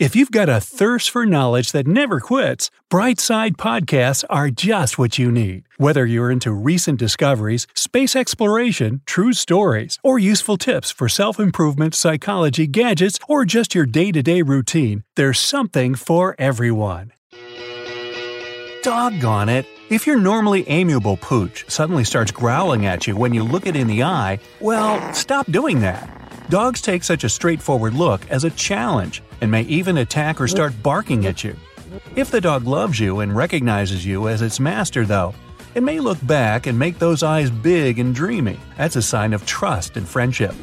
If you've got a thirst for knowledge that never quits, Brightside Podcasts are just what you need. Whether you're into recent discoveries, space exploration, true stories, or useful tips for self improvement, psychology, gadgets, or just your day to day routine, there's something for everyone. Doggone it! If your normally amiable pooch suddenly starts growling at you when you look it in the eye, well, stop doing that. Dogs take such a straightforward look as a challenge and may even attack or start barking at you. If the dog loves you and recognizes you as its master, though, it may look back and make those eyes big and dreamy. That's a sign of trust and friendship.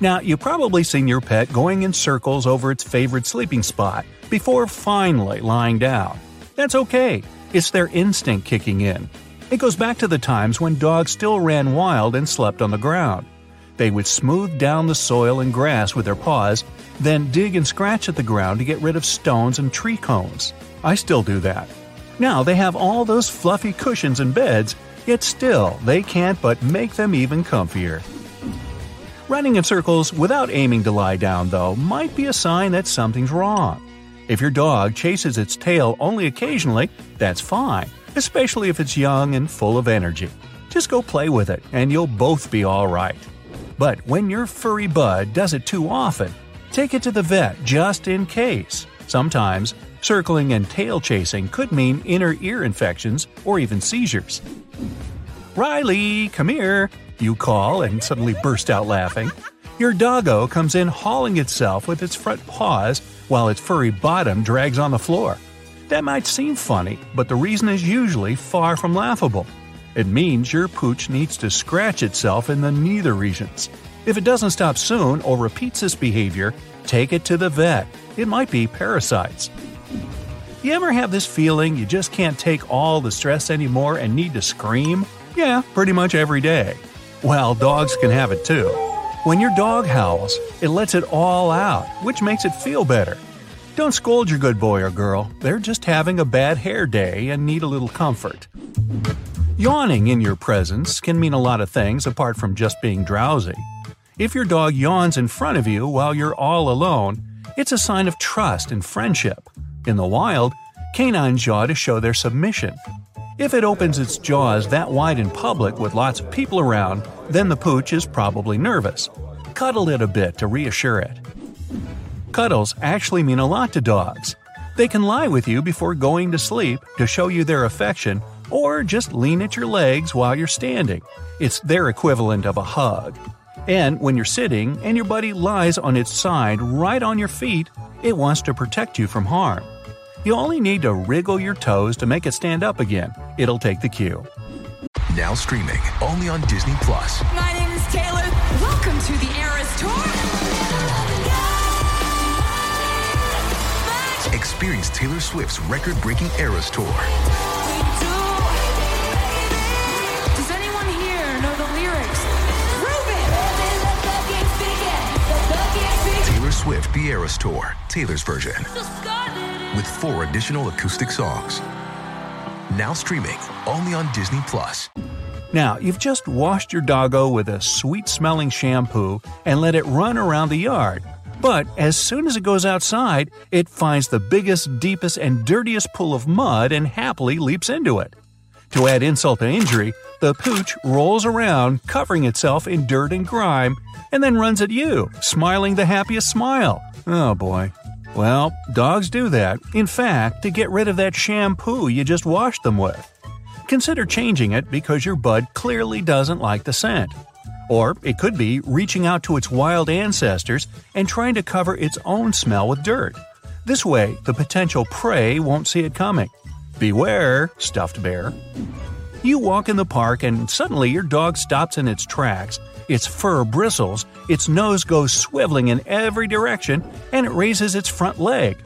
Now, you've probably seen your pet going in circles over its favorite sleeping spot before finally lying down. That's okay, it's their instinct kicking in. It goes back to the times when dogs still ran wild and slept on the ground. They would smooth down the soil and grass with their paws, then dig and scratch at the ground to get rid of stones and tree cones. I still do that. Now they have all those fluffy cushions and beds, yet still they can't but make them even comfier. Running in circles without aiming to lie down, though, might be a sign that something's wrong. If your dog chases its tail only occasionally, that's fine, especially if it's young and full of energy. Just go play with it, and you'll both be alright. But when your furry bud does it too often, take it to the vet just in case. Sometimes, circling and tail chasing could mean inner ear infections or even seizures. Riley, come here, you call and suddenly burst out laughing. Your doggo comes in hauling itself with its front paws while its furry bottom drags on the floor. That might seem funny, but the reason is usually far from laughable. It means your pooch needs to scratch itself in the neither regions. If it doesn't stop soon or repeats this behavior, take it to the vet. It might be parasites. You ever have this feeling you just can't take all the stress anymore and need to scream? Yeah, pretty much every day. Well, dogs can have it too. When your dog howls, it lets it all out, which makes it feel better. Don't scold your good boy or girl, they're just having a bad hair day and need a little comfort. Yawning in your presence can mean a lot of things apart from just being drowsy. If your dog yawns in front of you while you're all alone, it's a sign of trust and friendship. In the wild, canines yaw to show their submission. If it opens its jaws that wide in public with lots of people around, then the pooch is probably nervous. Cuddle it a bit to reassure it. Cuddles actually mean a lot to dogs. They can lie with you before going to sleep to show you their affection or just lean at your legs while you're standing. It's their equivalent of a hug. And when you're sitting and your buddy lies on its side right on your feet, it wants to protect you from harm. You only need to wriggle your toes to make it stand up again. It'll take the cue. Now streaming only on Disney Plus. My name is Taylor. Welcome to the Eras Tour. Experience Taylor Swift's record-breaking Eras Tour. Swift Eras Tour, Taylor's version, with four additional acoustic songs. Now streaming only on Disney Plus. Now, you've just washed your doggo with a sweet smelling shampoo and let it run around the yard. But as soon as it goes outside, it finds the biggest, deepest, and dirtiest pool of mud and happily leaps into it. To add insult to injury, the pooch rolls around, covering itself in dirt and grime, and then runs at you, smiling the happiest smile. Oh boy. Well, dogs do that, in fact, to get rid of that shampoo you just washed them with. Consider changing it because your bud clearly doesn't like the scent. Or it could be reaching out to its wild ancestors and trying to cover its own smell with dirt. This way, the potential prey won't see it coming. Beware, stuffed bear. You walk in the park and suddenly your dog stops in its tracks, its fur bristles, its nose goes swiveling in every direction, and it raises its front leg.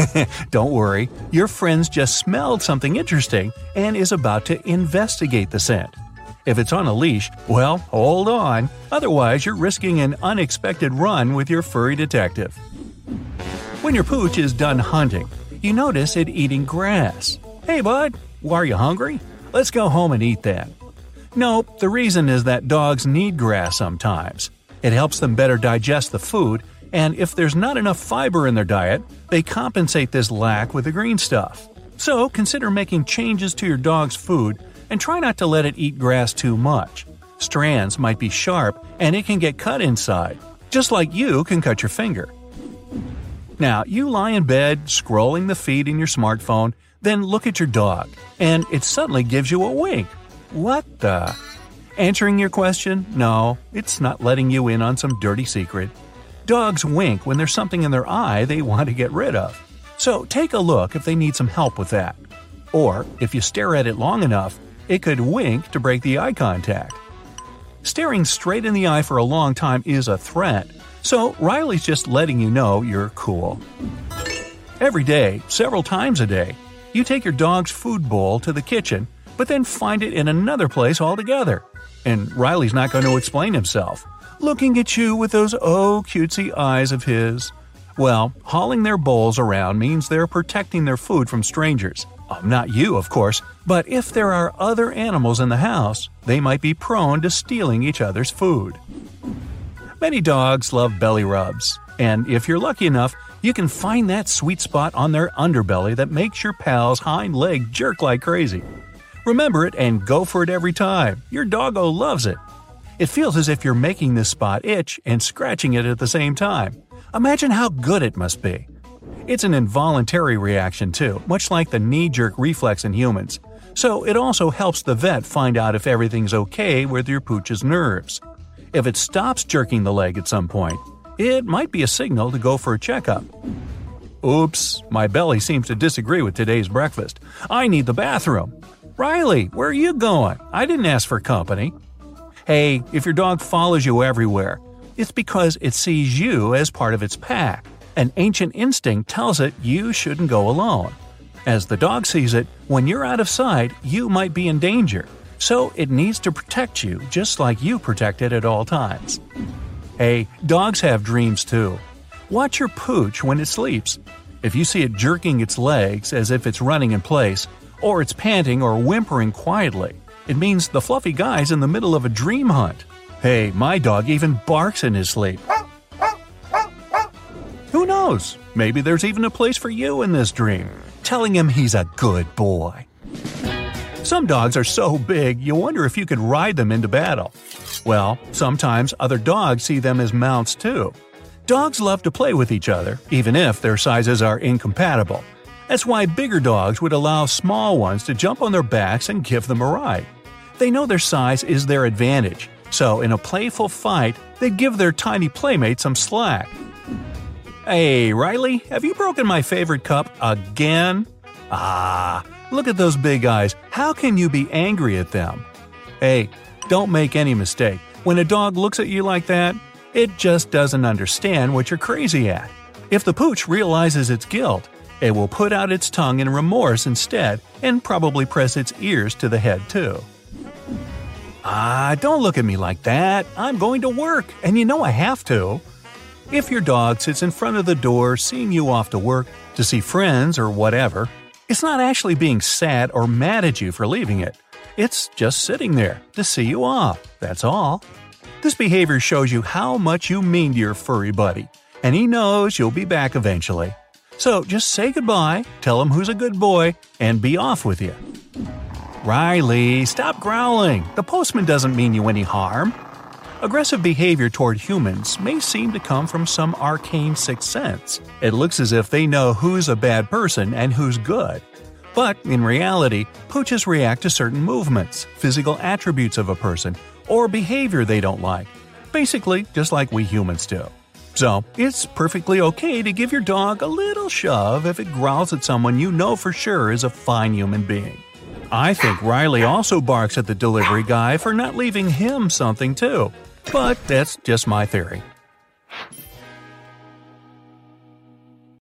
Don't worry, your friend's just smelled something interesting and is about to investigate the scent. If it's on a leash, well, hold on. Otherwise, you're risking an unexpected run with your furry detective. When your pooch is done hunting, you notice it eating grass. Hey, bud, why are you hungry? Let's go home and eat that. Nope, the reason is that dogs need grass sometimes. It helps them better digest the food, and if there's not enough fiber in their diet, they compensate this lack with the green stuff. So consider making changes to your dog's food and try not to let it eat grass too much. Strands might be sharp and it can get cut inside, just like you can cut your finger. Now, you lie in bed, scrolling the feed in your smartphone, then look at your dog, and it suddenly gives you a wink. What the? Answering your question? No, it's not letting you in on some dirty secret. Dogs wink when there's something in their eye they want to get rid of. So take a look if they need some help with that. Or, if you stare at it long enough, it could wink to break the eye contact. Staring straight in the eye for a long time is a threat, so Riley's just letting you know you're cool. Every day, several times a day, you take your dog's food bowl to the kitchen, but then find it in another place altogether. And Riley's not going to explain himself, looking at you with those oh cutesy eyes of his. Well, hauling their bowls around means they're protecting their food from strangers. Oh, not you, of course, but if there are other animals in the house, they might be prone to stealing each other's food. Many dogs love belly rubs, and if you're lucky enough, you can find that sweet spot on their underbelly that makes your pal's hind leg jerk like crazy. Remember it and go for it every time. Your doggo loves it. It feels as if you're making this spot itch and scratching it at the same time. Imagine how good it must be. It's an involuntary reaction too, much like the knee jerk reflex in humans. So it also helps the vet find out if everything's okay with your pooch's nerves. If it stops jerking the leg at some point, it might be a signal to go for a checkup. Oops, my belly seems to disagree with today's breakfast. I need the bathroom. Riley, where are you going? I didn't ask for company. Hey, if your dog follows you everywhere, it's because it sees you as part of its pack. An ancient instinct tells it you shouldn't go alone. As the dog sees it, when you're out of sight, you might be in danger. So it needs to protect you just like you protect it at all times. Hey, dogs have dreams too. Watch your pooch when it sleeps. If you see it jerking its legs as if it's running in place, or it's panting or whimpering quietly, it means the fluffy guy's in the middle of a dream hunt. Hey, my dog even barks in his sleep. Who knows? Maybe there's even a place for you in this dream, telling him he's a good boy. Some dogs are so big, you wonder if you could ride them into battle. Well, sometimes other dogs see them as mounts too. Dogs love to play with each other, even if their sizes are incompatible. That's why bigger dogs would allow small ones to jump on their backs and give them a ride. They know their size is their advantage, so in a playful fight, they give their tiny playmate some slack. Hey, Riley, have you broken my favorite cup again? Ah, look at those big eyes. How can you be angry at them? Hey, don't make any mistake. When a dog looks at you like that, it just doesn't understand what you're crazy at. If the pooch realizes its guilt, it will put out its tongue in remorse instead and probably press its ears to the head too. Ah, don't look at me like that. I'm going to work, and you know I have to. If your dog sits in front of the door seeing you off to work, to see friends, or whatever, it's not actually being sad or mad at you for leaving it. It's just sitting there to see you off, that's all. This behavior shows you how much you mean to your furry buddy, and he knows you'll be back eventually. So just say goodbye, tell him who's a good boy, and be off with you. Riley, stop growling. The postman doesn't mean you any harm. Aggressive behavior toward humans may seem to come from some arcane sixth sense. It looks as if they know who's a bad person and who's good. But in reality, pooches react to certain movements, physical attributes of a person, or behavior they don't like. Basically, just like we humans do. So, it's perfectly okay to give your dog a little shove if it growls at someone you know for sure is a fine human being. I think Riley also barks at the delivery guy for not leaving him something too. But that's just my theory.